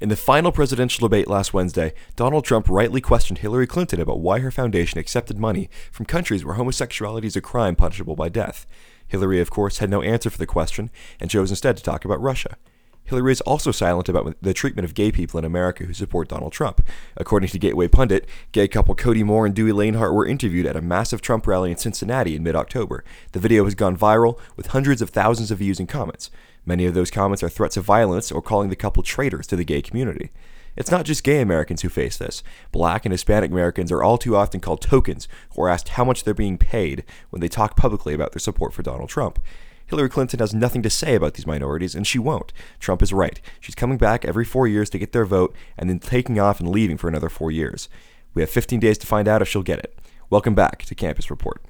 In the final presidential debate last Wednesday, Donald Trump rightly questioned Hillary Clinton about why her foundation accepted money from countries where homosexuality is a crime punishable by death. Hillary, of course, had no answer for the question and chose instead to talk about Russia. Hillary is also silent about the treatment of gay people in America who support Donald Trump. According to Gateway Pundit, gay couple Cody Moore and Dewey Lanehart were interviewed at a massive Trump rally in Cincinnati in mid October. The video has gone viral with hundreds of thousands of views and comments. Many of those comments are threats of violence or calling the couple traitors to the gay community. It's not just gay Americans who face this. Black and Hispanic Americans are all too often called tokens or asked how much they're being paid when they talk publicly about their support for Donald Trump. Hillary Clinton has nothing to say about these minorities, and she won't. Trump is right. She's coming back every four years to get their vote and then taking off and leaving for another four years. We have 15 days to find out if she'll get it. Welcome back to Campus Report.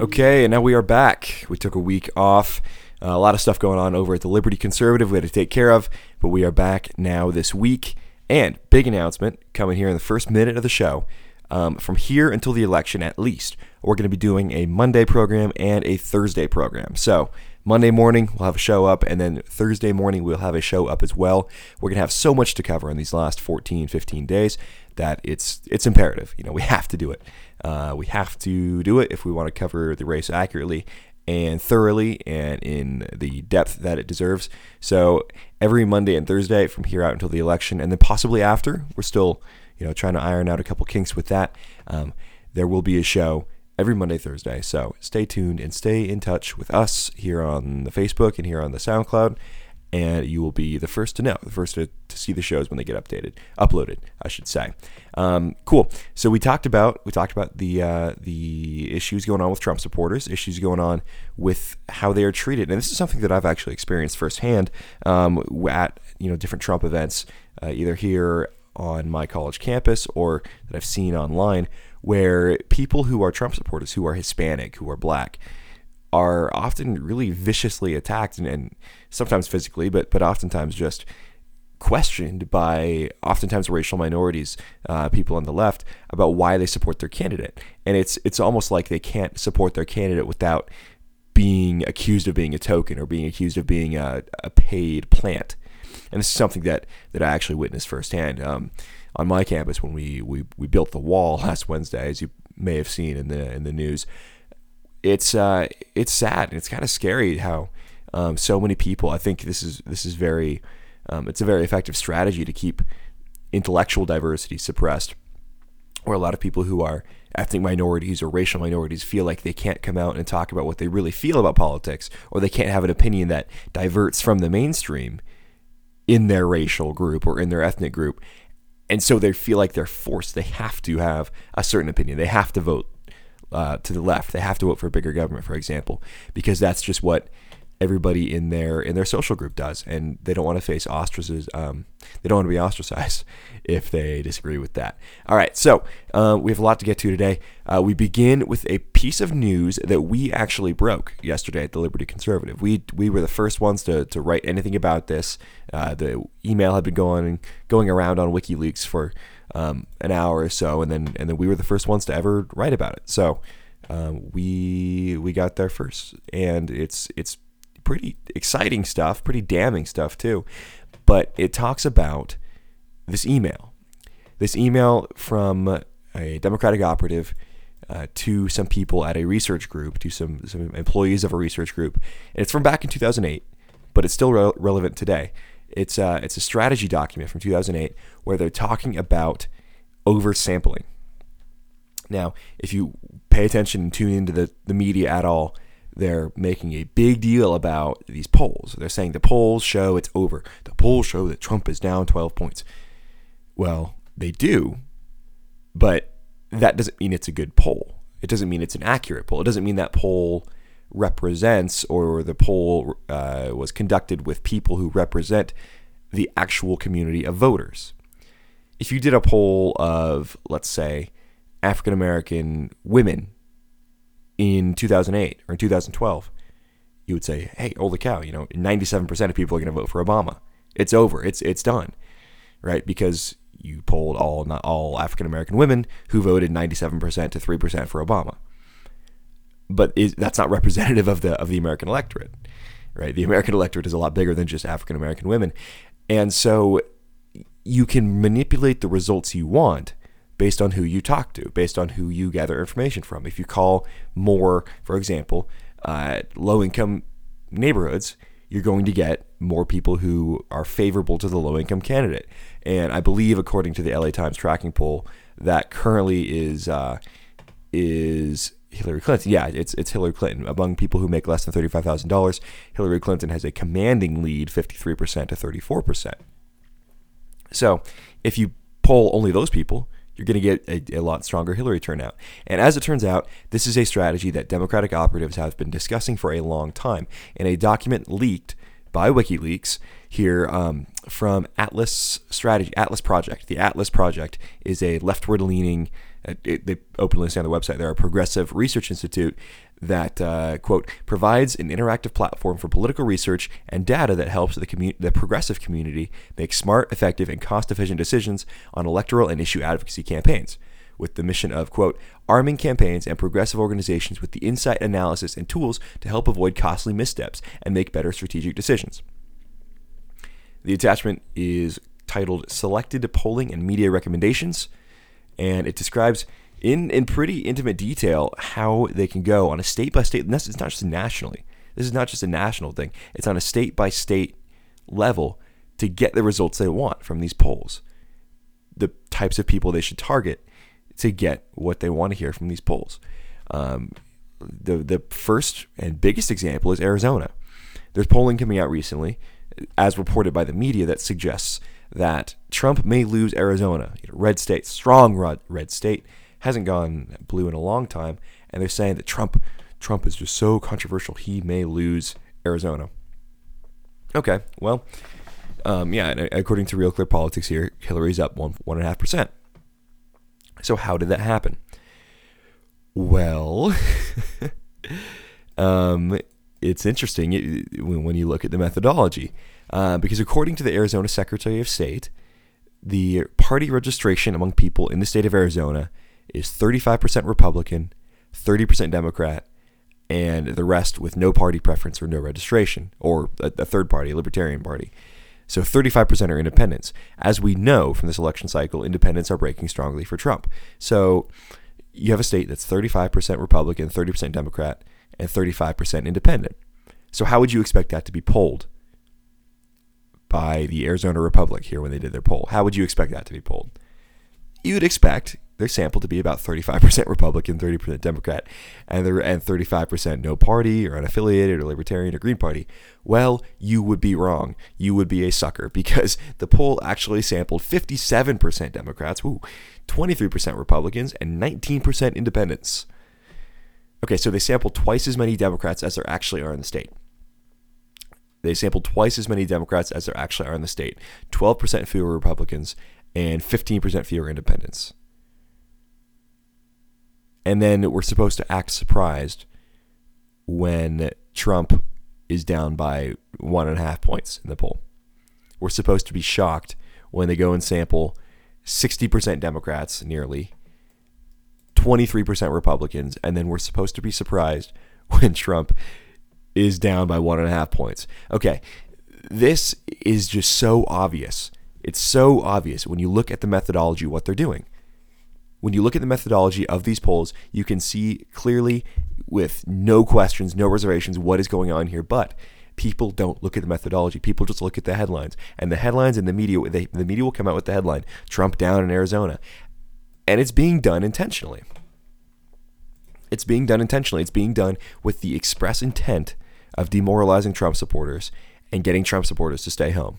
Okay, and now we are back. We took a week off. Uh, a lot of stuff going on over at the Liberty Conservative we had to take care of, but we are back now this week. And big announcement coming here in the first minute of the show. Um, from here until the election, at least, we're going to be doing a Monday program and a Thursday program. So, Monday morning, we'll have a show up, and then Thursday morning, we'll have a show up as well. We're going to have so much to cover in these last 14, 15 days that it's it's imperative. You know, we have to do it. Uh, we have to do it if we want to cover the race accurately and thoroughly and in the depth that it deserves. So every Monday and Thursday from here out until the election, and then possibly after, we're still you know trying to iron out a couple kinks with that. Um, there will be a show every Monday, Thursday. So stay tuned and stay in touch with us here on the Facebook and here on the SoundCloud and you will be the first to know, the first to, to see the shows when they get updated, uploaded, I should say. Um, cool. So we talked about we talked about the uh, the issues going on with Trump supporters, issues going on with how they are treated, and this is something that I've actually experienced firsthand um, at you know different Trump events, uh, either here on my college campus or that I've seen online, where people who are Trump supporters, who are Hispanic, who are Black, are often really viciously attacked and, and sometimes physically, but but oftentimes just questioned by oftentimes racial minorities, uh, people on the left, about why they support their candidate, and it's it's almost like they can't support their candidate without being accused of being a token or being accused of being a, a paid plant. And this is something that that I actually witnessed firsthand um, on my campus when we, we we built the wall last Wednesday, as you may have seen in the in the news it's uh, it's sad and it's kind of scary how um, so many people. I think this is this is very um, it's a very effective strategy to keep intellectual diversity suppressed, where a lot of people who are ethnic minorities or racial minorities feel like they can't come out and talk about what they really feel about politics, or they can't have an opinion that diverts from the mainstream in their racial group or in their ethnic group. And so they feel like they're forced. They have to have a certain opinion. They have to vote uh, to the left. They have to vote for a bigger government, for example, because that's just what everybody in their in their social group does, and they don't want to face ostracism. Um, they don't want to be ostracized if they disagree with that. All right, so uh, we have a lot to get to today. Uh, we begin with a piece of news that we actually broke yesterday at the Liberty Conservative. We we were the first ones to, to write anything about this. Uh, the email had been going going around on WikiLeaks for um, an hour or so, and then and then we were the first ones to ever write about it. So um, we we got there first, and it's it's pretty exciting stuff, pretty damning stuff too. But it talks about this email, this email from a Democratic operative. Uh, to some people at a research group, to some, some employees of a research group. And it's from back in 2008, but it's still re- relevant today. It's a, it's a strategy document from 2008 where they're talking about oversampling. Now, if you pay attention and tune into the, the media at all, they're making a big deal about these polls. They're saying the polls show it's over. The polls show that Trump is down 12 points. Well, they do, but that doesn't mean it's a good poll. It doesn't mean it's an accurate poll. It doesn't mean that poll represents or the poll uh, was conducted with people who represent the actual community of voters. If you did a poll of, let's say, African American women in 2008 or in 2012, you would say, "Hey, holy cow! You know, 97% of people are going to vote for Obama. It's over. It's it's done, right? Because you polled all not all African American women who voted 97% to 3% for Obama. But is, that's not representative of the of the American electorate, right? The American electorate is a lot bigger than just African American women, and so you can manipulate the results you want based on who you talk to, based on who you gather information from. If you call more, for example, uh, low income neighborhoods, you're going to get more people who are favorable to the low income candidate. And I believe, according to the LA Times tracking poll, that currently is uh, is Hillary Clinton. Yeah, it's it's Hillary Clinton. Among people who make less than thirty five thousand dollars, Hillary Clinton has a commanding lead, fifty three percent to thirty four percent. So, if you poll only those people, you're going to get a, a, lot stronger Hillary turnout. And as it turns out, this is a strategy that Democratic operatives have been discussing for a long time. In a document leaked by WikiLeaks here um, from Atlas Strategy, Atlas Project. The Atlas Project is a leftward leaning, it, they openly say on the website, they're a progressive research institute that, uh, quote, provides an interactive platform for political research and data that helps the, commu- the progressive community make smart, effective, and cost efficient decisions on electoral and issue advocacy campaigns with the mission of, quote, arming campaigns and progressive organizations with the insight, analysis, and tools to help avoid costly missteps and make better strategic decisions. The attachment is titled Selected Polling and Media Recommendations, and it describes in, in pretty intimate detail how they can go on a state by state. It's not just nationally. This is not just a national thing. It's on a state by state level to get the results they want from these polls. The types of people they should target to get what they want to hear from these polls. Um, the the first and biggest example is Arizona. There's polling coming out recently, as reported by the media, that suggests that Trump may lose Arizona, red state, strong red, state, hasn't gone blue in a long time, and they're saying that Trump Trump is just so controversial he may lose Arizona. Okay, well, um, yeah, according to Real Clear Politics here, Hillary's up one one and a half percent. So, how did that happen? Well, um, it's interesting when you look at the methodology, uh, because according to the Arizona Secretary of State, the party registration among people in the state of Arizona is 35% Republican, 30% Democrat, and the rest with no party preference or no registration, or a, a third party, a Libertarian Party. So 35% are independents. As we know from this election cycle, independents are breaking strongly for Trump. So you have a state that's 35% Republican, 30% Democrat, and 35% independent. So how would you expect that to be polled by the Arizona Republic here when they did their poll? How would you expect that to be polled? You would expect their sample to be about 35% Republican, 30% Democrat, and and 35% no party or unaffiliated or libertarian or Green Party. Well, you would be wrong. You would be a sucker because the poll actually sampled 57% Democrats, ooh, 23% Republicans, and 19% independents. Okay, so they sampled twice as many Democrats as there actually are in the state. They sampled twice as many Democrats as there actually are in the state. 12% fewer Republicans and 15% fewer independents and then we're supposed to act surprised when Trump is down by one and a half points in the poll. We're supposed to be shocked when they go and sample 60% Democrats, nearly 23% Republicans, and then we're supposed to be surprised when Trump is down by one and a half points. Okay, this is just so obvious. It's so obvious when you look at the methodology, what they're doing when you look at the methodology of these polls, you can see clearly, with no questions, no reservations, what is going on here. But people don't look at the methodology. People just look at the headlines, and the headlines and the media, they, the media will come out with the headline: "Trump down in Arizona," and it's being done intentionally. It's being done intentionally. It's being done with the express intent of demoralizing Trump supporters and getting Trump supporters to stay home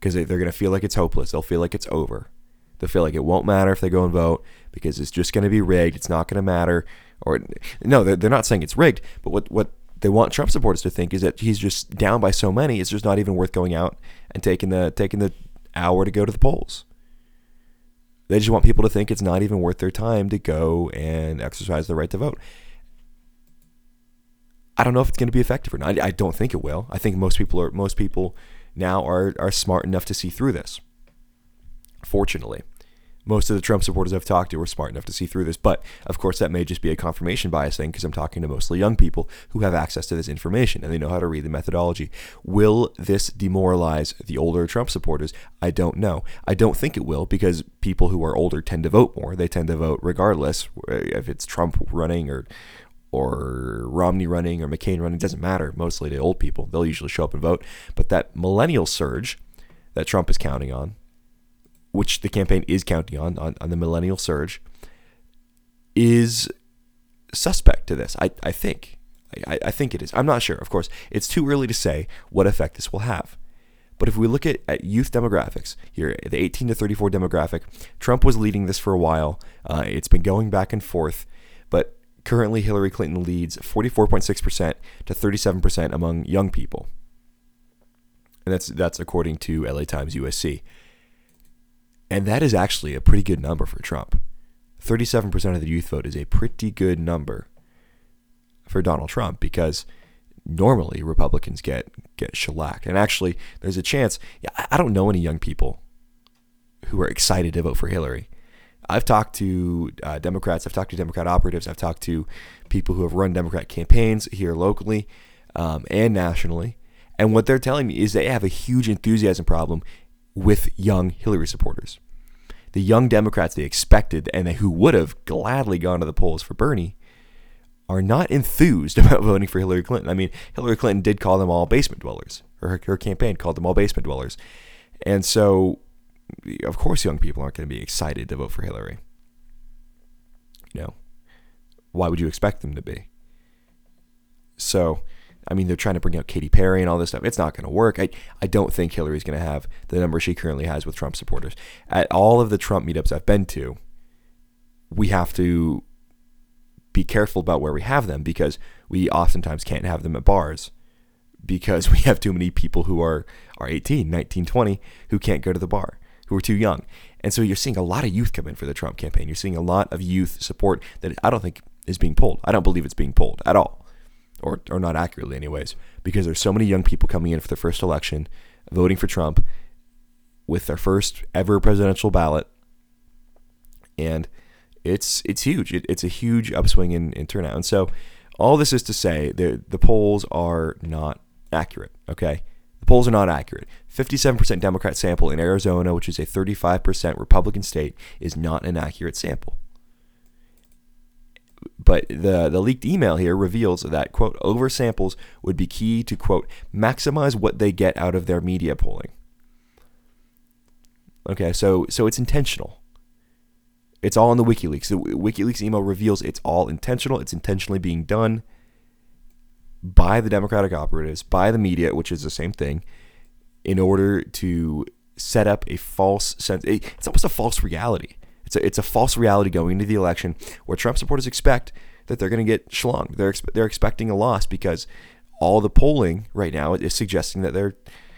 because they're going to feel like it's hopeless. They'll feel like it's over. They'll feel like it won't matter if they go and vote because it's just going to be rigged. It's not going to matter. Or no, they're, not saying it's rigged, but what what they want Trump supporters to think is that he's just down by so many. It's just not even worth going out and taking the taking the hour to go to the polls. They just want people to think it's not even worth their time to go and exercise the right to vote. I don't know if it's going to be effective or not. I don't think it will. I think most people are most people now are are smart enough to see through this fortunately. Most of the Trump supporters I've talked to were smart enough to see through this. But of course, that may just be a confirmation bias thing because I'm talking to mostly young people who have access to this information and they know how to read the methodology. Will this demoralize the older Trump supporters? I don't know. I don't think it will because people who are older tend to vote more. They tend to vote regardless eh, if it's Trump running or or Romney running or McCain running, it doesn't matter. Mostly the old people, they'll usually show up and vote. But that millennial surge that Trump is counting on, which the campaign is counting on, on, on the millennial surge, is suspect to this. I, I think. I, I think it is. I'm not sure. Of course, it's too early to say what effect this will have. But if we look at, at youth demographics here, the 18 to 34 demographic, Trump was leading this for a while. Uh, it's been going back and forth. But currently, Hillary Clinton leads 44.6% to 37% among young people. And that's, that's according to LA Times USC. And that is actually a pretty good number for Trump. 37% of the youth vote is a pretty good number for Donald Trump because normally Republicans get get shellacked. And actually, there's a chance. I don't know any young people who are excited to vote for Hillary. I've talked to uh, Democrats. I've talked to Democrat operatives. I've talked to people who have run Democrat campaigns here locally um, and nationally. And what they're telling me is they have a huge enthusiasm problem with young Hillary supporters. The young Democrats they expected and they, who would have gladly gone to the polls for Bernie are not enthused about voting for Hillary Clinton. I mean, Hillary Clinton did call them all basement dwellers, or her, her campaign called them all basement dwellers. And so, of course, young people aren't going to be excited to vote for Hillary. You know, why would you expect them to be? So, I mean, they're trying to bring out Katy Perry and all this stuff. It's not going to work. I, I don't think Hillary's going to have the number she currently has with Trump supporters. At all of the Trump meetups I've been to, we have to be careful about where we have them because we oftentimes can't have them at bars because we have too many people who are, are 18, 19, 20 who can't go to the bar, who are too young. And so you're seeing a lot of youth come in for the Trump campaign. You're seeing a lot of youth support that I don't think is being pulled. I don't believe it's being pulled at all or, or not accurately, anyways, because there's so many young people coming in for their first election, voting for Trump with their first ever presidential ballot. And it's it's huge. It, it's a huge upswing in, in turnout. And so all this is to say the the polls are not accurate. Okay. The polls are not accurate. 57% Democrat sample in Arizona, which is a 35% Republican state, is not an accurate sample. But the, the leaked email here reveals that, quote, oversamples would be key to, quote, maximize what they get out of their media polling. Okay, so, so it's intentional. It's all in the WikiLeaks. The WikiLeaks email reveals it's all intentional. It's intentionally being done by the Democratic operatives, by the media, which is the same thing, in order to set up a false sense. It's almost a false reality. It's a, it's a false reality going into the election where Trump supporters expect that they're going to get schlong. They're they're expecting a loss because all the polling right now is suggesting that they're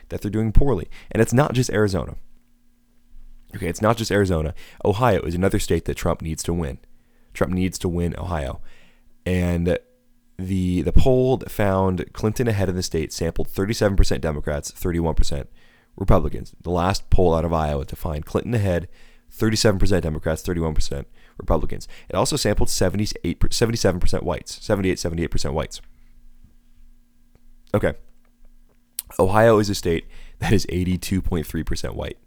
that they're doing poorly. And it's not just Arizona. Okay, it's not just Arizona. Ohio is another state that Trump needs to win. Trump needs to win Ohio. And the the poll that found Clinton ahead in the state sampled 37% Democrats, 31% Republicans. The last poll out of Iowa to find Clinton ahead 37% Democrats, 31% Republicans. It also sampled 78, 77% whites, 78, 78% whites. Okay. Ohio is a state that is 82.3% white.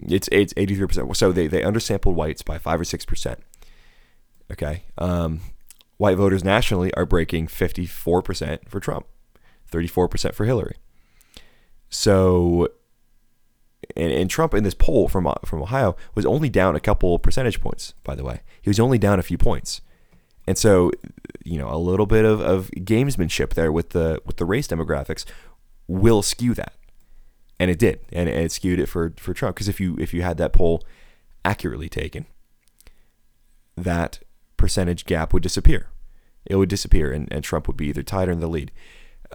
It's it's 83%. So they, they undersampled whites by 5 or 6%. Okay. Um, white voters nationally are breaking 54% for Trump, 34% for Hillary. So and, and Trump in this poll from uh, from Ohio was only down a couple percentage points. By the way, he was only down a few points, and so you know a little bit of, of gamesmanship there with the with the race demographics will skew that, and it did, and it skewed it for for Trump because if you if you had that poll accurately taken, that percentage gap would disappear. It would disappear, and, and Trump would be either tied or in the lead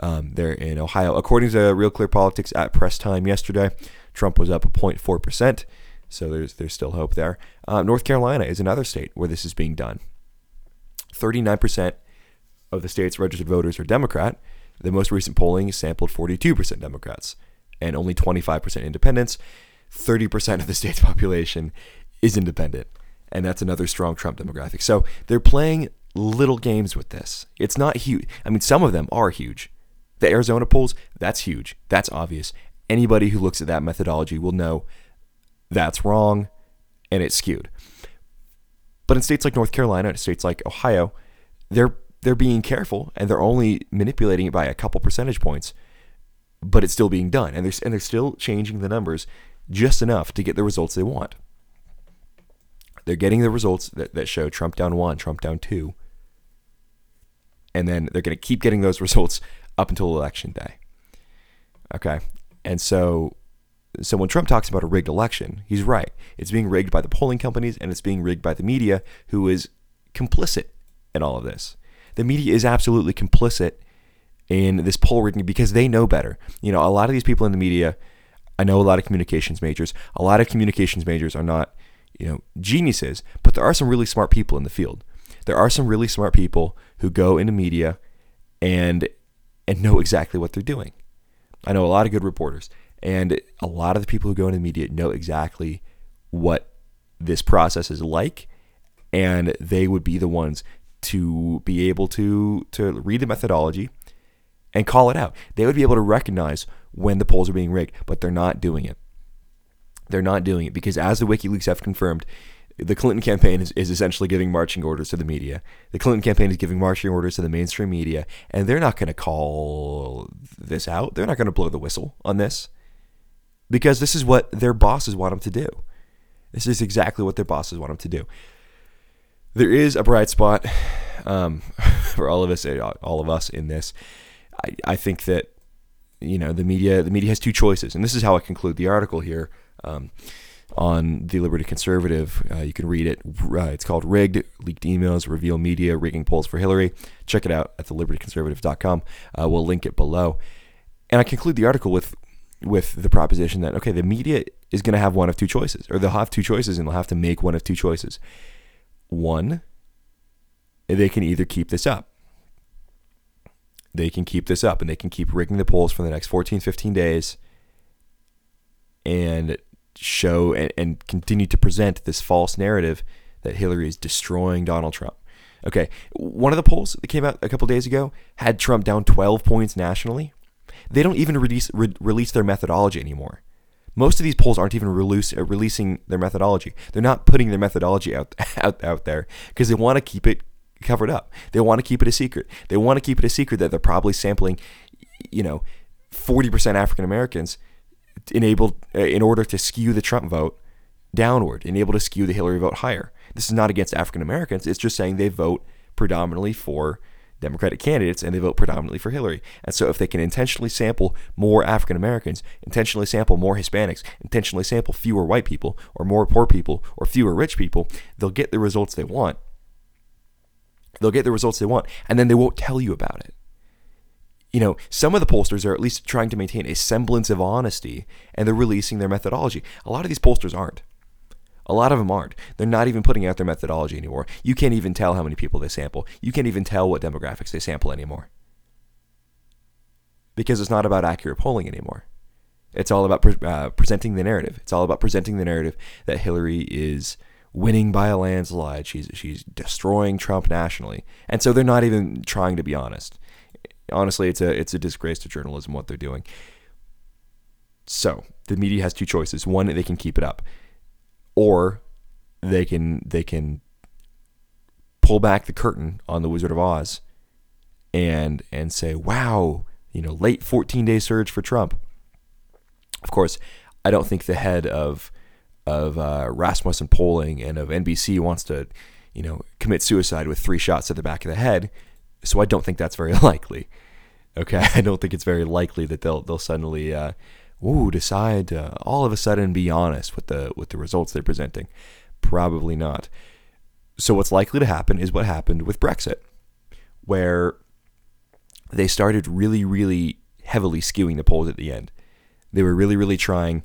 um, there in Ohio. According to Real Clear Politics at press time yesterday, Trump was up 0.4%, so there's, there's still hope there. Uh, North Carolina is another state where this is being done. 39% of the state's registered voters are Democrat. The most recent polling sampled 42% Democrats and only 25% independents. 30% of the state's population is independent. And that's another strong Trump demographic. So they're playing little games with this. It's not huge. I mean, some of them are huge. The Arizona polls, that's huge. That's obvious. Anybody who looks at that methodology will know that's wrong and it's skewed. But in states like North Carolina, in states like Ohio, they're they're being careful and they're only manipulating it by a couple percentage points, but it's still being done. And they're, and they're still changing the numbers just enough to get the results they want. They're getting the results that, that show Trump down one, Trump down two. And then they're going to keep getting those results up until election day. Okay. And so so when Trump talks about a rigged election, he's right. It's being rigged by the polling companies and it's being rigged by the media who is complicit in all of this. The media is absolutely complicit in this poll rigging because they know better. You know, a lot of these people in the media, I know a lot of communications majors. A lot of communications majors are not, you know, geniuses, but there are some really smart people in the field. There are some really smart people who go into media and and know exactly what they're doing. I know a lot of good reporters, and a lot of the people who go into the media know exactly what this process is like, and they would be the ones to be able to to read the methodology and call it out. They would be able to recognize when the polls are being rigged, but they're not doing it. They're not doing it because, as the WikiLeaks have confirmed, the Clinton campaign is, is essentially giving marching orders to the media. The Clinton campaign is giving marching orders to the mainstream media, and they're not going to call this out. They're not going to blow the whistle on this because this is what their bosses want them to do. This is exactly what their bosses want them to do. There is a bright spot um, for all of us, all of us in this. I, I think that you know the media, the media has two choices, and this is how I conclude the article here. Um, on the Liberty Conservative. Uh, you can read it. Uh, it's called Rigged Leaked Emails Reveal Media Rigging Polls for Hillary. Check it out at thelibertyconservative.com. Uh, we'll link it below. And I conclude the article with with the proposition that okay, the media is going to have one of two choices, or they'll have two choices, and they'll have to make one of two choices. One, they can either keep this up. They can keep this up, and they can keep rigging the polls for the next 14, 15 days, and show and, and continue to present this false narrative that Hillary is destroying Donald Trump. Okay, one of the polls that came out a couple days ago had Trump down 12 points nationally. They don't even release re- release their methodology anymore. Most of these polls aren't even release, uh, releasing their methodology. They're not putting their methodology out out, out there because they want to keep it covered up. They want to keep it a secret. They want to keep it a secret that they're probably sampling, you know, 40% African Americans enabled uh, in order to skew the Trump vote downward and able to skew the Hillary vote higher. This is not against African Americans. It's just saying they vote predominantly for Democratic candidates and they vote predominantly for Hillary. And so if they can intentionally sample more African Americans, intentionally sample more Hispanics, intentionally sample fewer white people or more poor people or fewer rich people, they'll get the results they want. They'll get the results they want and then they won't tell you about it you know, some of the pollsters are at least trying to maintain a semblance of honesty and they're releasing their methodology. A lot of these pollsters aren't. A lot of them aren't. They're not even putting out their methodology anymore. You can't even tell how many people they sample. You can't even tell what demographics they sample anymore. Because it's not about accurate polling anymore. It's all about pre- uh, presenting the narrative. It's all about presenting the narrative that Hillary is winning by a landslide. She's she's destroying Trump nationally. And so they're not even trying to be honest honestly, it's a it's a disgrace to journalism what they're doing. So the media has two choices: one, they can keep it up, or they can they can pull back the curtain on the Wizard of Oz and and say, "Wow, you know, late 14 day surge for Trump." Of course, I don't think the head of of uh, Rasmussen polling and of NBC wants to, you know, commit suicide with three shots to the back of the head. So I don't think that's very likely. Okay, I don't think it's very likely that they'll they'll suddenly uh, ooh decide to all of a sudden be honest with the with the results they're presenting. Probably not. So what's likely to happen is what happened with Brexit, where they started really really heavily skewing the polls at the end. They were really really trying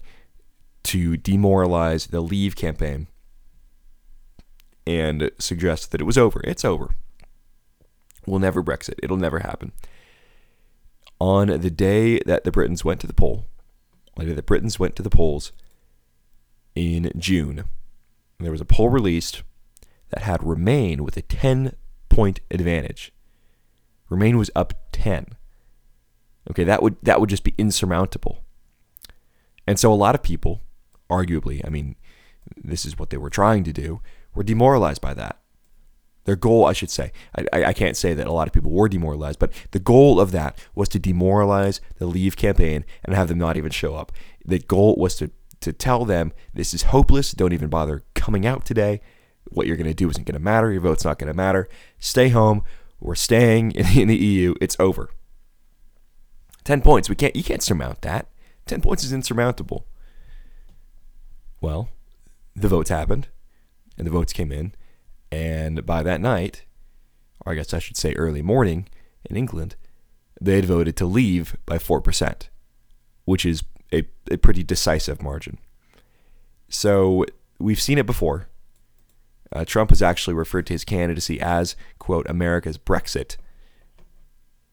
to demoralize the Leave campaign and suggest that it was over. It's over. We'll never Brexit. It'll never happen. On the day that the Britons went to the poll, the day the Britons went to the polls, in June, there was a poll released that had Remain with a 10 point advantage. Remain was up 10. Okay, that would that would just be insurmountable. And so a lot of people, arguably, I mean, this is what they were trying to do, were demoralized by that. Their goal, I should say, I, I can't say that a lot of people were demoralized, but the goal of that was to demoralize the Leave campaign and have them not even show up. The goal was to, to tell them this is hopeless, don't even bother coming out today. What you're going to do isn't going to matter, your vote's not going to matter. Stay home, we're staying in, the EU, it's over. 10 points, we can't, you can't surmount that. 10 points is insurmountable. Well, the votes happened, and the votes came in, and by that night, or I guess I should say early morning in England, they had voted to leave by 4%, which is a, a pretty decisive margin. So we've seen it before. Uh, Trump has actually referred to his candidacy as, quote, America's Brexit.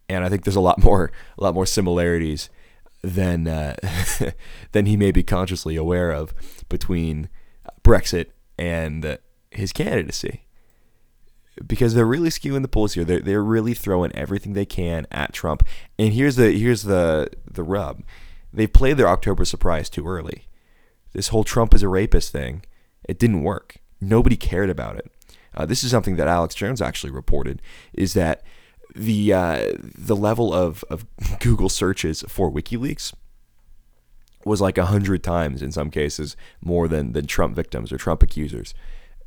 And I think there's a lot more, a lot more similarities than uh, than he may be consciously aware of between Brexit and his candidacy because they're really skewing the polls here. They're they're really throwing everything they can at Trump. And here's the here's the the rub. They played their October surprise too early. This whole Trump is a rapist thing, it didn't work. Nobody cared about it. Uh, this is something that Alex Jones actually reported is that the uh, the level of, of Google searches for WikiLeaks was like a hundred times in some cases more than, than Trump victims or Trump accusers.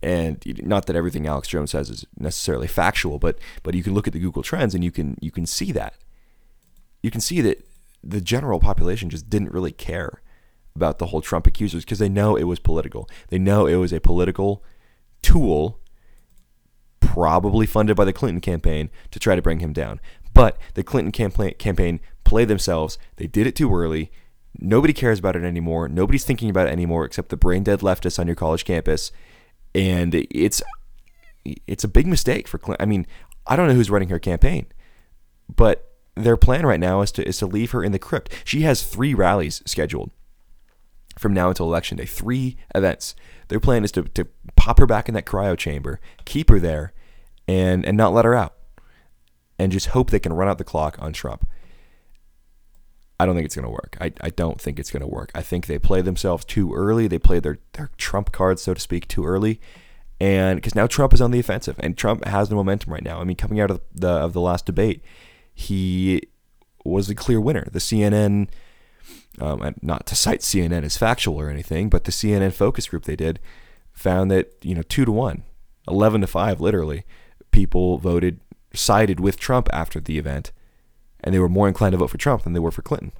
And not that everything Alex Jones says is necessarily factual, but but you can look at the Google Trends and you can you can see that. You can see that the general population just didn't really care about the whole Trump accusers because they know it was political. They know it was a political tool probably funded by the Clinton campaign to try to bring him down. But the Clinton campaign campaign played themselves. They did it too early. Nobody cares about it anymore. Nobody's thinking about it anymore except the brain dead leftists on your college campus and it's it's a big mistake for Clinton. I mean, I don't know who's running her campaign, but their plan right now is to is to leave her in the crypt. She has three rallies scheduled from now until election day. Three events. Their plan is to, to pop her back in that cryo chamber, keep her there, and and not let her out, and just hope they can run out the clock on Trump. I don't think it's going to work. I, I don't think it's going to work. I think they play themselves too early. They play their, their trump cards, so to speak, too early. And because now Trump is on the offensive and Trump has the momentum right now. I mean, coming out of the, of the last debate, he was the clear winner. The CNN, um, not to cite CNN as factual or anything, but the CNN focus group they did found that, you know, two to one, 11 to five, literally, people voted, sided with Trump after the event and they were more inclined to vote for Trump than they were for Clinton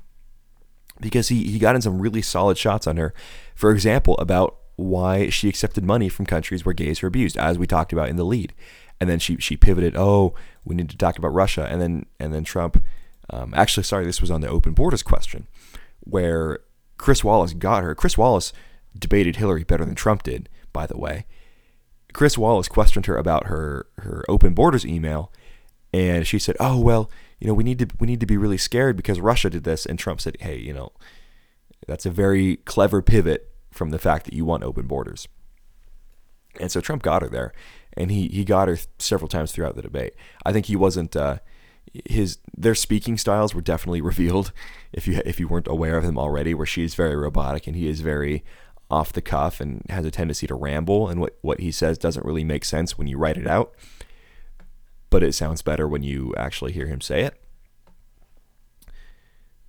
because he, he got in some really solid shots on her. For example, about why she accepted money from countries where gays were abused, as we talked about in the lead. And then she, she pivoted, oh, we need to talk about Russia. And then and then Trump, um, actually, sorry, this was on the open borders question, where Chris Wallace got her. Chris Wallace debated Hillary better than Trump did, by the way. Chris Wallace questioned her about her, her open borders email, and she said, oh, well, you know, we need to we need to be really scared because Russia did this, and Trump said, hey, you know, that's a very clever pivot from the fact that you want open borders. And so Trump got her there, and he he got her several times throughout the debate. I think he wasn't. Uh, his their speaking styles were definitely revealed if you if you weren't aware of them already where she's very robotic and he is very off the cuff and has a tendency to ramble and what what he says doesn't really make sense when you write it out but it sounds better when you actually hear him say it.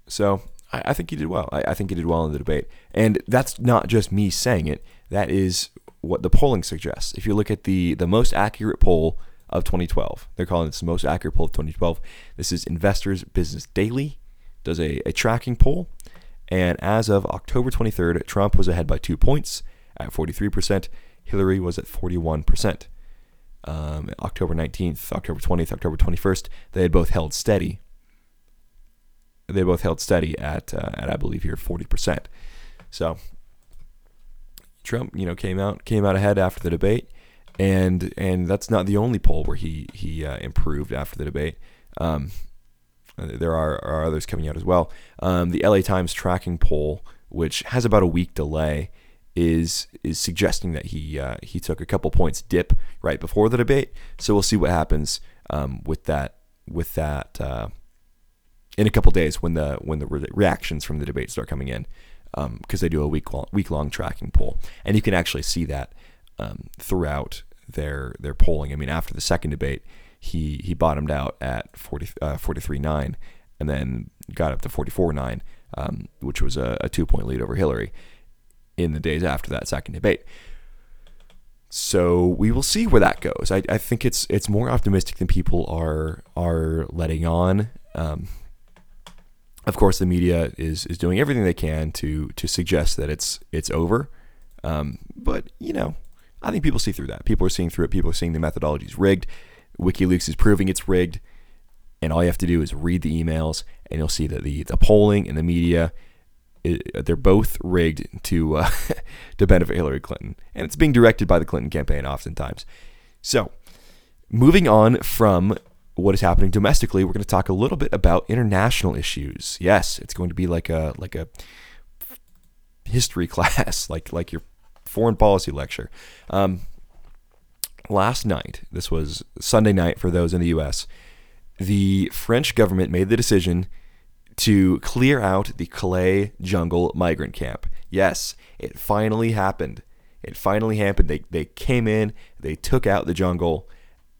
So I, I think he did well. I, I think he did well in the debate. And that's not just me saying it, that is what the polling suggests. If you look at the, the most accurate poll of 2012, they're calling this the most accurate poll of 2012. This is Investors Business Daily, does a, a tracking poll. And as of October 23rd, Trump was ahead by two points at 43%. Hillary was at 41% um, October 19th, October 20th, October 21st, they had both held steady. They both held steady at, uh, at I believe here 40%. So Trump, you know, came out came out ahead after the debate, and and that's not the only poll where he he uh, improved after the debate. Um, there are, are others coming out as well. Um, the LA Times tracking poll, which has about a week delay, is is suggesting that he uh, he took a couple points dip right before the debate. So we'll see what happens um, with that with that uh, in a couple days when the when the re- reactions from the debate start coming in because um, they do a week long, week long tracking poll, and you can actually see that um, throughout their their polling. I mean, after the second debate, he he bottomed out at 40, uh, 43.9 and then got up to 44.9, um, which was a, a two point lead over Hillary in the days after that second debate. So we will see where that goes. I, I think it's it's more optimistic than people are are letting on. Um, of course, the media is is doing everything they can to to suggest that it's it's over. Um, but you know, I think people see through that. People are seeing through it. People are seeing the methodology is rigged. WikiLeaks is proving it's rigged, and all you have to do is read the emails, and you'll see that the the polling and the media they're both rigged to uh, to benefit Hillary Clinton, and it's being directed by the Clinton campaign oftentimes. So, moving on from what is happening domestically, we're going to talk a little bit about international issues. Yes, it's going to be like a like a history class, like like your foreign policy lecture. Um, last night, this was Sunday night for those in the U.S. The French government made the decision to clear out the Calais jungle migrant camp. Yes, it finally happened. It finally happened. They, they came in, they took out the jungle,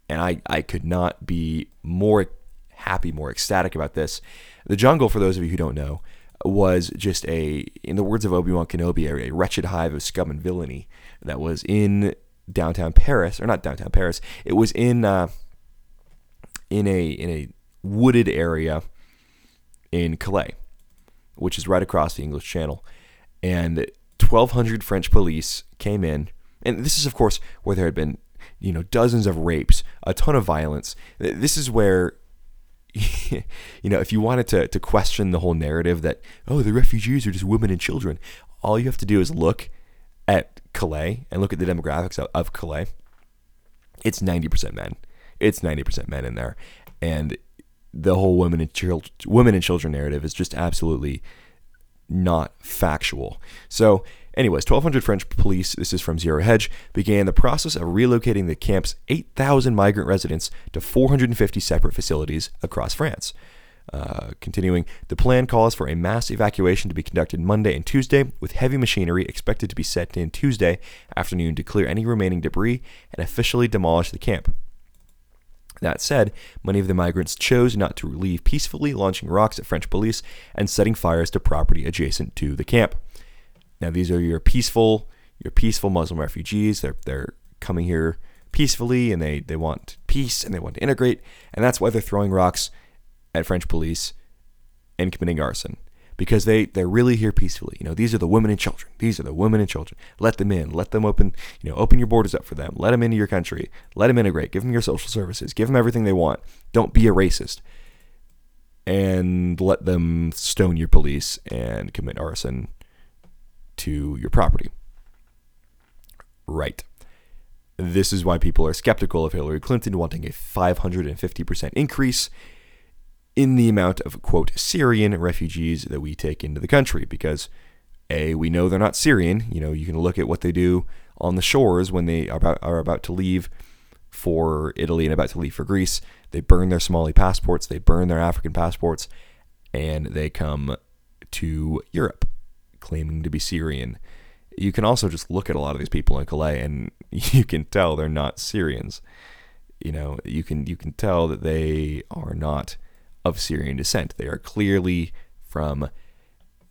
and I, I could not be more happy, more ecstatic about this. The jungle, for those of you who don't know, was just a, in the words of Obi Wan Kenobi, a wretched hive of scum and villainy that was in downtown Paris, or not downtown Paris. It was in uh, in a in a wooded area in Calais, which is right across the English Channel. And 1,200 French police came in. And this is, of course, where there had been, you know, dozens of rapes, a ton of violence. This is where, you know, if you wanted to, to question the whole narrative that, oh, the refugees are just women and children, all you have to do is look at Calais and look at the demographics of, of Calais. It's 90% men. It's 90% men in there. And the whole women and children women and children narrative is just absolutely not factual. So, anyways, 1,200 French police, this is from Zero Hedge, began the process of relocating the camp's 8,000 migrant residents to 450 separate facilities across France. Uh, continuing, the plan calls for a mass evacuation to be conducted Monday and Tuesday, with heavy machinery expected to be set in Tuesday afternoon to clear any remaining debris and officially demolish the camp. That said, many of the migrants chose not to leave peacefully, launching rocks at French police and setting fires to property adjacent to the camp. Now, these are your peaceful, your peaceful Muslim refugees. They're they're coming here peacefully, and they they want peace and they want to integrate, and that's why they're throwing rocks at French police and committing arson because they, they're really here peacefully. You know, these are the women and children. These are the women and children. Let them in. Let them open, you know, open your borders up for them. Let them into your country. Let them integrate. Give them your social services. Give them everything they want. Don't be a racist. And let them stone your police and commit arson to your property. Right. This is why people are skeptical of Hillary Clinton wanting a 550% increase in the amount of, quote, Syrian refugees that we take into the country because, A, we know they're not Syrian. You know, you can look at what they do on the shores when they are about, are about to leave for Italy and about to leave for Greece. They burn their Somali passports, they burn their African passports, and they come to Europe claiming to be Syrian. You can also just look at a lot of these people in Calais and you can tell they're not Syrians. You know, you can you can tell that they are not of Syrian descent. They are clearly from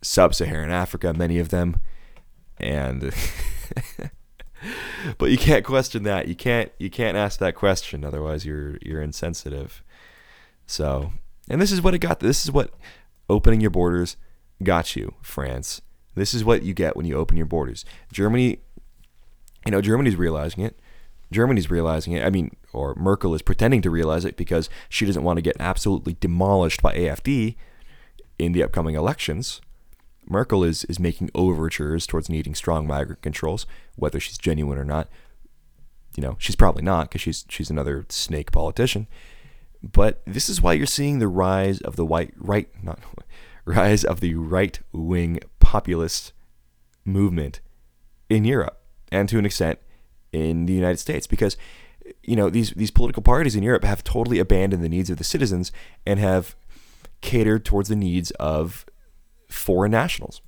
sub Saharan Africa, many of them. And. but you can't question that. You can't you can't ask that question otherwise you're you're insensitive. So, and this is what it got. This is what opening your borders got you, France. This is what you get when you open your borders. Germany, you know, Germany's realizing it. Germany's realizing it. I mean, or Merkel is pretending to realize it because she doesn't want to get absolutely demolished by AFD in the upcoming elections. Merkel is, is making overtures towards needing strong migrant controls, whether she's genuine or not. You know, she's probably not because she's she's another snake politician. But this is why you're seeing the rise of the white right not rise of the right wing populist movement in Europe and to an extent in the United States because you know these these political parties in Europe have totally abandoned the needs of the citizens and have catered towards the needs of foreign nationals.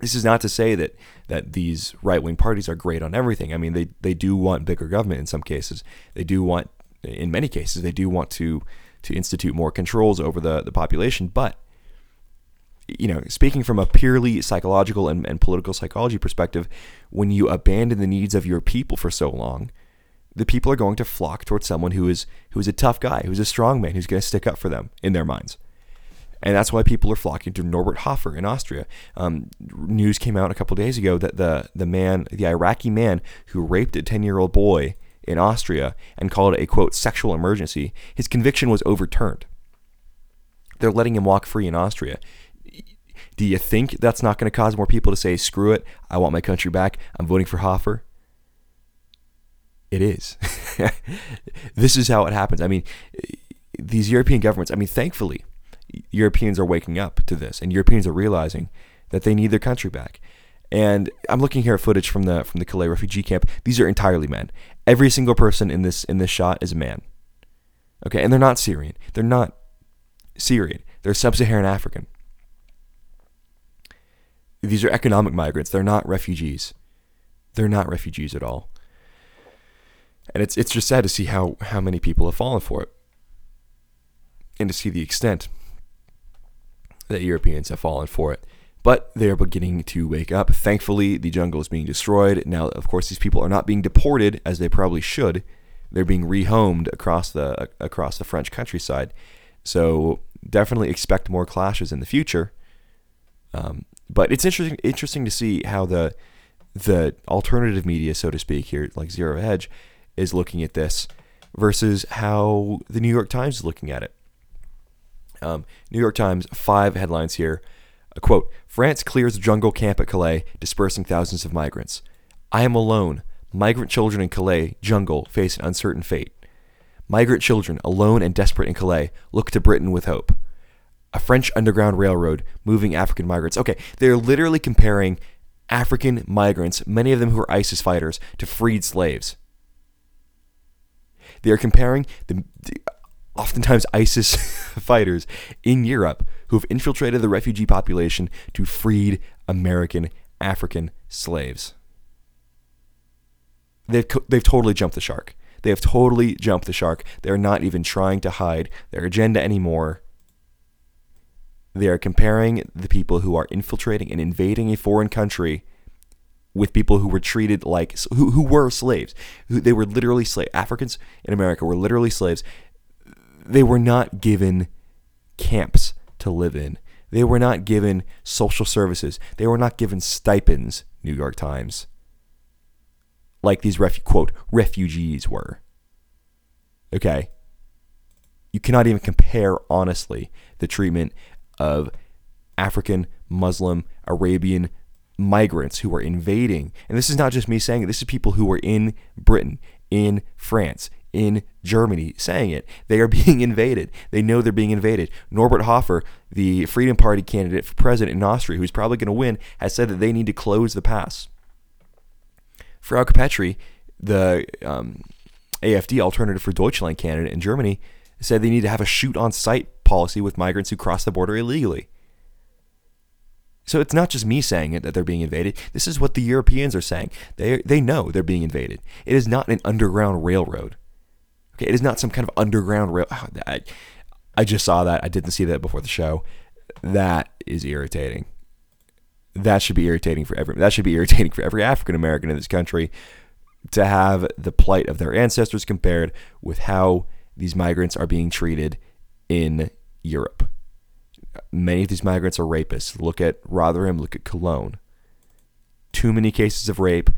This is not to say that that these right wing parties are great on everything. I mean, they they do want bigger government in some cases. They do want, in many cases, they do want to to institute more controls over the the population. But you know, speaking from a purely psychological and, and political psychology perspective, when you abandon the needs of your people for so long, the people are going to flock towards someone who is who is a tough guy, who's a strong man, who's going to stick up for them in their minds. And that's why people are flocking to Norbert Hofer in Austria. Um, news came out a couple days ago that the the man, the Iraqi man who raped a ten year old boy in Austria and called it a quote sexual emergency, his conviction was overturned. They're letting him walk free in Austria. Do you think that's not going to cause more people to say, screw it, I want my country back, I'm voting for Hofer? It is. this is how it happens. I mean, these European governments, I mean, thankfully, Europeans are waking up to this, and Europeans are realizing that they need their country back. And I'm looking here at footage from the from the Calais refugee camp. These are entirely men. Every single person in this in this shot is a man. Okay, and they're not Syrian. They're not Syrian. They're sub-Saharan African. These are economic migrants. They're not refugees. They're not refugees at all. And it's it's just sad to see how how many people have fallen for it. And to see the extent that Europeans have fallen for it. But they are beginning to wake up. Thankfully, the jungle is being destroyed. Now, of course, these people are not being deported as they probably should. They're being rehomed across the across the French countryside. So definitely expect more clashes in the future. Um, but it's interesting interesting to see how the the alternative media, so to speak, here, like Zero Hedge, is looking at this versus how the New York Times is looking at it. Um, New York Times, five headlines here. A quote France clears jungle camp at Calais, dispersing thousands of migrants. I am alone. Migrant children in Calais jungle face an uncertain fate. Migrant children, alone and desperate in Calais, look to Britain with hope. A French underground railroad moving African migrants. Okay, they're literally comparing African migrants, many of them who are ISIS fighters, to freed slaves. They are comparing the, the oftentimes ISIS fighters in Europe who have infiltrated the refugee population to freed American African slaves. They've, they've totally jumped the shark. They have totally jumped the shark. They're not even trying to hide their agenda anymore. They are comparing the people who are infiltrating and invading a foreign country with people who were treated like who, who were slaves. Who, they were literally slaves. Africans in America were literally slaves they were not given camps to live in. They were not given social services. They were not given stipends, New York Times, like these quote refugees were. Okay? You cannot even compare honestly the treatment of African, Muslim, Arabian migrants who are invading. And this is not just me saying it, this is people who are in Britain, in France, in Germany saying it. They are being invaded. They know they're being invaded. Norbert Hofer, the Freedom Party candidate for president in Austria, who's probably going to win, has said that they need to close the pass. Frauke Petry, the um, AFD Alternative for Deutschland candidate in Germany, said they need to have a shoot on sight policy with migrants who cross the border illegally. So it's not just me saying it that they're being invaded. This is what the Europeans are saying. They they know they're being invaded. It is not an underground railroad. Okay, it is not some kind of underground rail. Oh, I, I just saw that. I didn't see that before the show. That is irritating. That should be irritating for every. That should be irritating for every African American in this country to have the plight of their ancestors compared with how these migrants are being treated in Europe. Many of these migrants are rapists. Look at Rotherham. Look at Cologne. Too many cases of rape.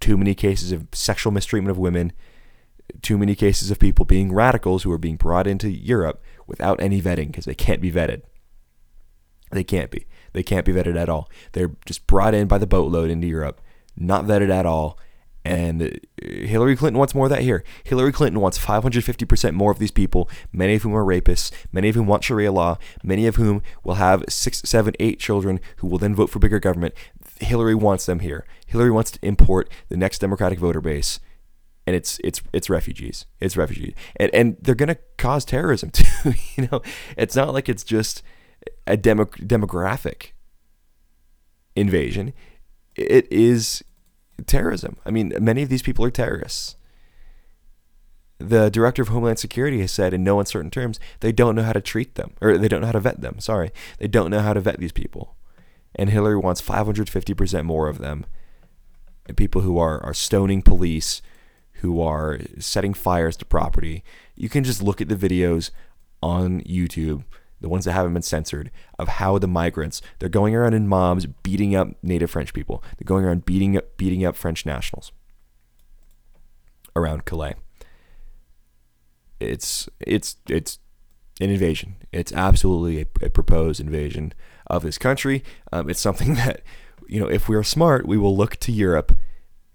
Too many cases of sexual mistreatment of women too many cases of people being radicals who are being brought into Europe without any vetting because they can't be vetted. They can't be. They can't be vetted at all. They're just brought in by the boatload into Europe, not vetted at all. And uh, Hillary Clinton wants more of that here. Hillary Clinton wants 550% more of these people, many of whom are rapists, many of whom want Sharia law, many of whom will have six, seven, eight children who will then vote for bigger government. Hillary wants them here. Hillary wants to import the next Democratic voter base, and it's it's it's refugees. It's refugees, and and they're gonna cause terrorism too. you know, it's not like it's just a demo, demographic invasion. It is terrorism. I mean, many of these people are terrorists. The director of Homeland Security has said in no uncertain terms they don't know how to treat them, or they don't know how to vet them. Sorry, they don't know how to vet these people and Hillary wants 550% more of them. And people who are, are stoning police, who are setting fires to property. You can just look at the videos on YouTube, the ones that haven't been censored, of how the migrants they're going around in mobs beating up native French people. They're going around beating up beating up French nationals around Calais. It's it's it's an invasion. It's absolutely a, a proposed invasion of this country. Um, it's something that, you know, if we're smart, we will look to Europe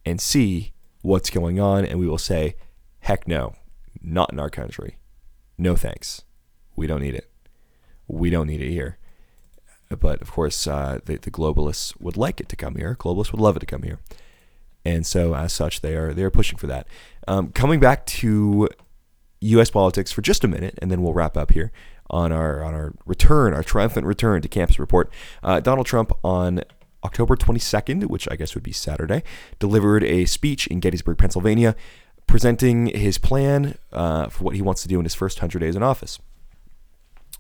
and see what's going on, and we will say, heck no, not in our country. No thanks. We don't need it. We don't need it here. But of course, uh, the, the globalists would like it to come here. Globalists would love it to come here, and so as such, they are they are pushing for that. Um, coming back to U.S. politics for just a minute, and then we'll wrap up here on our on our return, our triumphant return to Campus Report. Uh, Donald Trump on October 22nd, which I guess would be Saturday, delivered a speech in Gettysburg, Pennsylvania, presenting his plan uh, for what he wants to do in his first 100 days in office.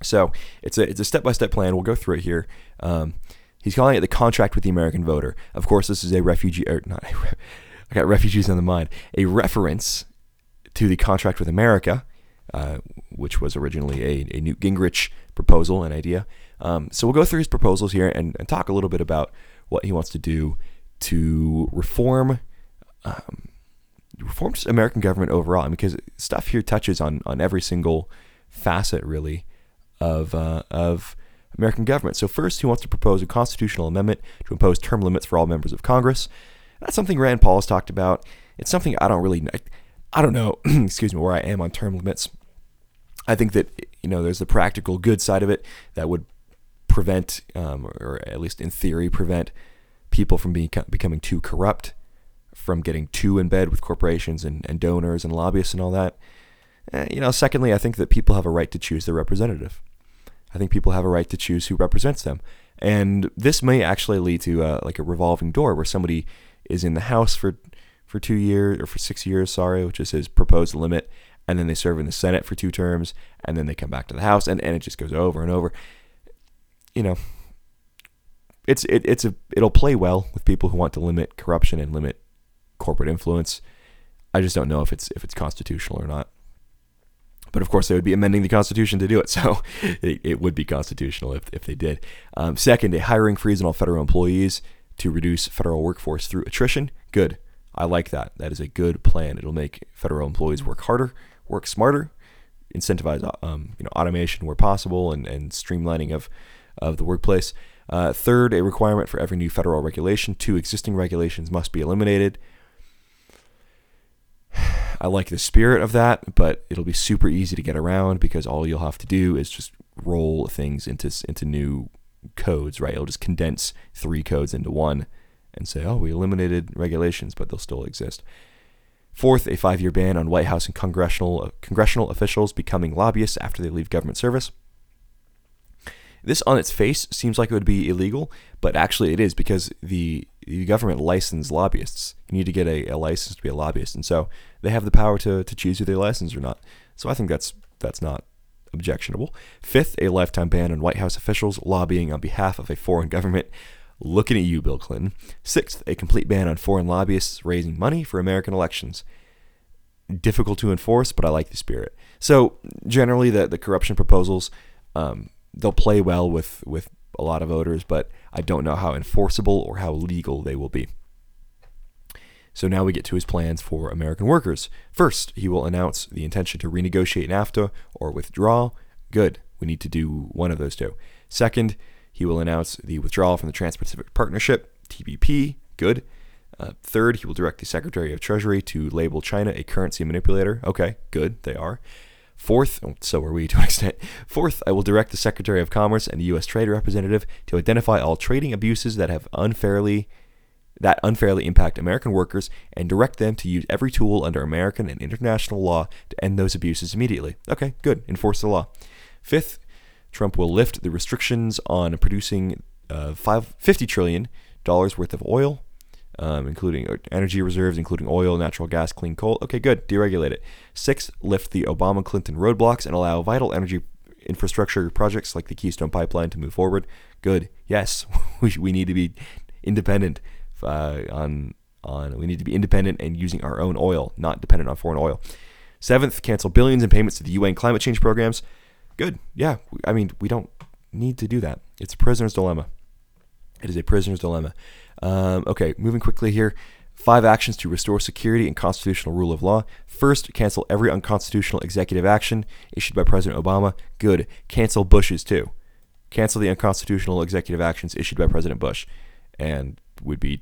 So it's a it's a step by step plan. We'll go through it here. Um, he's calling it the contract with the American voter. Of course, this is a refugee or not. I got refugees on the mind. A reference to the contract with America, uh, which was originally a, a Newt Gingrich proposal and idea. Um, so we'll go through his proposals here and, and, talk a little bit about what he wants to do to reform um, reform American government overall. I mean, because stuff here touches on on every single facet really of uh, of American government. So first, he wants to propose a constitutional amendment to impose term limits for all members of Congress. That's something Rand Paul has talked about. It's something I don't really. I, I don't know, excuse me, where I am on term limits. I think that you know there's the practical good side of it that would prevent, um, or at least in theory, prevent people from being becoming too corrupt, from getting too in bed with corporations and, and donors and lobbyists and all that. Eh, you know, secondly, I think that people have a right to choose their representative. I think people have a right to choose who represents them, and this may actually lead to uh, like a revolving door where somebody is in the House for for two years or for six years, sorry, which is his proposed limit, and then they serve in the Senate for two terms, and then they come back to the House, and, and it just goes over and over. You know, it's it, it's a it'll play well with people who want to limit corruption and limit corporate influence. I just don't know if it's if it's constitutional or not. But of course, they would be amending the Constitution to do it, so it, it would be constitutional if, if they did. Um, second, a hiring freeze on all federal employees to reduce federal workforce through attrition. Good. I like that. That is a good plan. It'll make federal employees work harder, work smarter, incentivize um, you know automation where possible, and, and streamlining of of the workplace. Uh, third, a requirement for every new federal regulation. Two existing regulations must be eliminated. I like the spirit of that, but it'll be super easy to get around because all you'll have to do is just roll things into into new codes, right? It'll just condense three codes into one and say, oh, we eliminated regulations, but they'll still exist. Fourth, a five year ban on White House and congressional, uh, congressional officials becoming lobbyists after they leave government service. This on its face seems like it would be illegal, but actually it is because the, the government licensed lobbyists. You need to get a, a, license to be a lobbyist, and so they have the power to, to choose who they license or not. So I think that's that's not objectionable. Fifth, a lifetime ban on White House officials lobbying on behalf of a foreign government. Looking at you, Bill Clinton. Sixth, a complete ban on foreign lobbyists raising money for American elections. Difficult to enforce, but I like the spirit. So generally, the the corruption proposals um, they'll play well with with a lot of voters, but I don't know how enforceable or how legal they will be. So now we get to his plans for American workers. First, he will announce the intention to renegotiate NAFTA or withdraw. Good. We need to do one of those two. Second, he will announce the withdrawal from the Trans Pacific Partnership, TPP. Good. Uh, third, he will direct the Secretary of Treasury to label China a currency manipulator. Okay, good, they are. Fourth, oh, so are we to an extent. Fourth, I will direct the Secretary of Commerce and the U.S. Trade Representative to identify all trading abuses that have unfairly that unfairly impact American workers and direct them to use every tool under American and international law to end those abuses immediately. Okay, good. Enforce the law. Fifth, Trump will lift the restrictions on producing uh, five, $50 trillion worth of oil, um, including energy reserves, including oil, natural gas, clean coal. Okay, good. Deregulate it. Six, lift the Obama Clinton roadblocks and allow vital energy infrastructure projects like the Keystone Pipeline to move forward. Good. Yes, we, we need to be independent uh, on on we need to be independent and using our own oil, not dependent on foreign oil. Seventh, cancel billions in payments to the UN climate change programs. Good. Yeah, I mean, we don't need to do that. It's a prisoner's dilemma. It is a prisoner's dilemma. Um, okay, moving quickly here. Five actions to restore security and constitutional rule of law. First, cancel every unconstitutional executive action issued by President Obama. Good. Cancel Bush's too. Cancel the unconstitutional executive actions issued by President Bush, and would be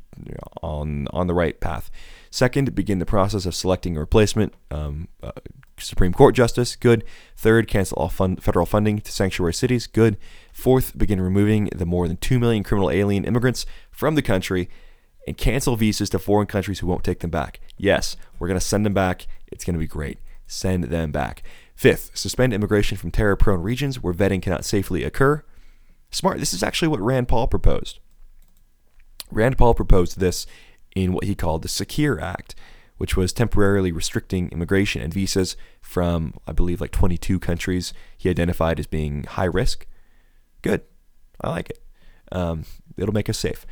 on on the right path. Second, begin the process of selecting a replacement um, uh, Supreme Court justice. Good. Third, cancel all fund, federal funding to sanctuary cities. Good. Fourth, begin removing the more than 2 million criminal alien immigrants from the country and cancel visas to foreign countries who won't take them back. Yes, we're going to send them back. It's going to be great. Send them back. Fifth, suspend immigration from terror prone regions where vetting cannot safely occur. Smart. This is actually what Rand Paul proposed. Rand Paul proposed this in what he called the Secure Act, which was temporarily restricting immigration and visas from, I believe, like 22 countries he identified as being high risk. Good. I like it. Um, it'll make us safe.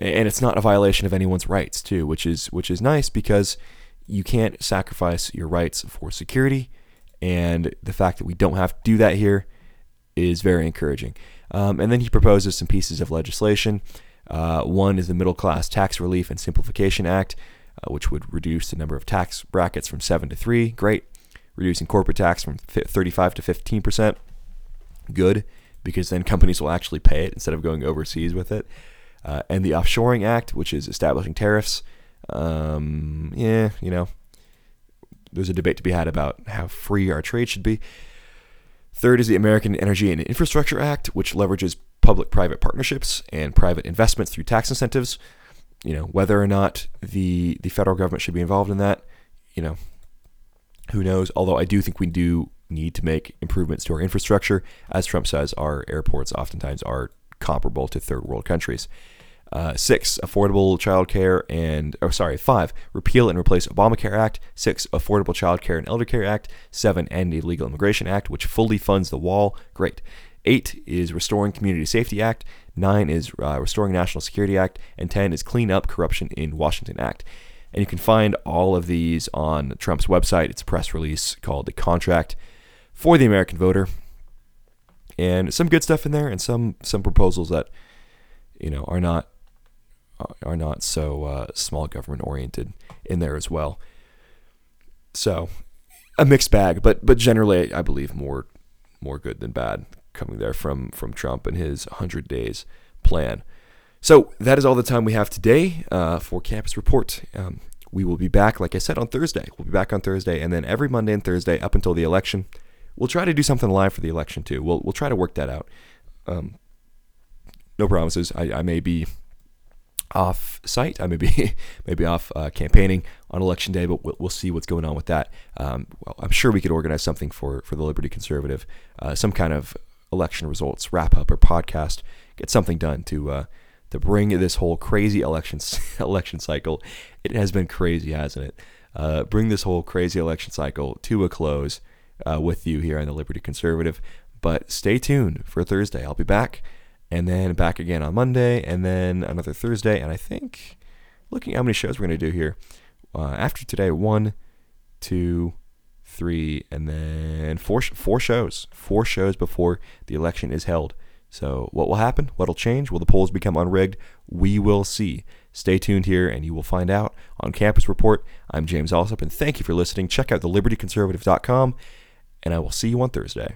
And it's not a violation of anyone's rights, too, which is which is nice because you can't sacrifice your rights for security. And the fact that we don't have to do that here is very encouraging. Um, and then he proposes some pieces of legislation. Uh, one is the Middle Class Tax Relief and Simplification Act, uh, which would reduce the number of tax brackets from seven to three. Great. Reducing corporate tax from 35 to 15 percent. Good, because then companies will actually pay it instead of going overseas with it. Uh, and the Offshoring Act, which is establishing tariffs. Um, yeah, you know, there's a debate to be had about how free our trade should be. Third is the American Energy and Infrastructure Act, which leverages public private partnerships and private investments through tax incentives. You know, whether or not the the federal government should be involved in that, you know, who knows? Although I do think we do need to make improvements to our infrastructure. As Trump says, our airports oftentimes are comparable to third world countries. Uh, six, affordable childcare and, oh, sorry, five, repeal and replace Obamacare Act. Six, affordable childcare and elder care act. Seven, end illegal immigration act, which fully funds the wall. Great. Eight is Restoring Community Safety Act. Nine is uh, Restoring National Security Act. And 10 is Clean Up Corruption in Washington Act. And you can find all of these on Trump's website. It's a press release called The Contract for the American Voter. And some good stuff in there and some some proposals that you know are not are not so uh, small government oriented in there as well. So a mixed bag, but but generally I believe more more good than bad coming there from from Trump and his 100 days plan. So that is all the time we have today uh, for Campus Report. Um, we will be back, like I said, on Thursday. We'll be back on Thursday, and then every Monday and Thursday up until the election. We'll try to do something live for the election too. We'll we'll try to work that out. Um, no promises. I, I may be off site. I may be maybe off uh, campaigning on election day, but we'll, we'll, see what's going on with that. Um, well, I'm sure we could organize something for for the Liberty Conservative, uh, some kind of election results wrap up or podcast, get something done to uh, to bring this whole crazy election election cycle. It has been crazy, hasn't it? Uh, bring this whole crazy election cycle to a close uh, with you here on the Liberty Conservative. But stay tuned for Thursday. I'll be back, and then back again on Monday, and then another Thursday. And I think looking at how many shows we're going to do here uh, after today, one, two three, and then four four shows, four shows before the election is held. So what will happen? What'll change? Will the polls become unrigged? We will see. Stay tuned here, and you will find out on Campus Report. I'm James Allsup, and thank you for listening. Check out thelibertyconservative.com, and I will see you on Thursday.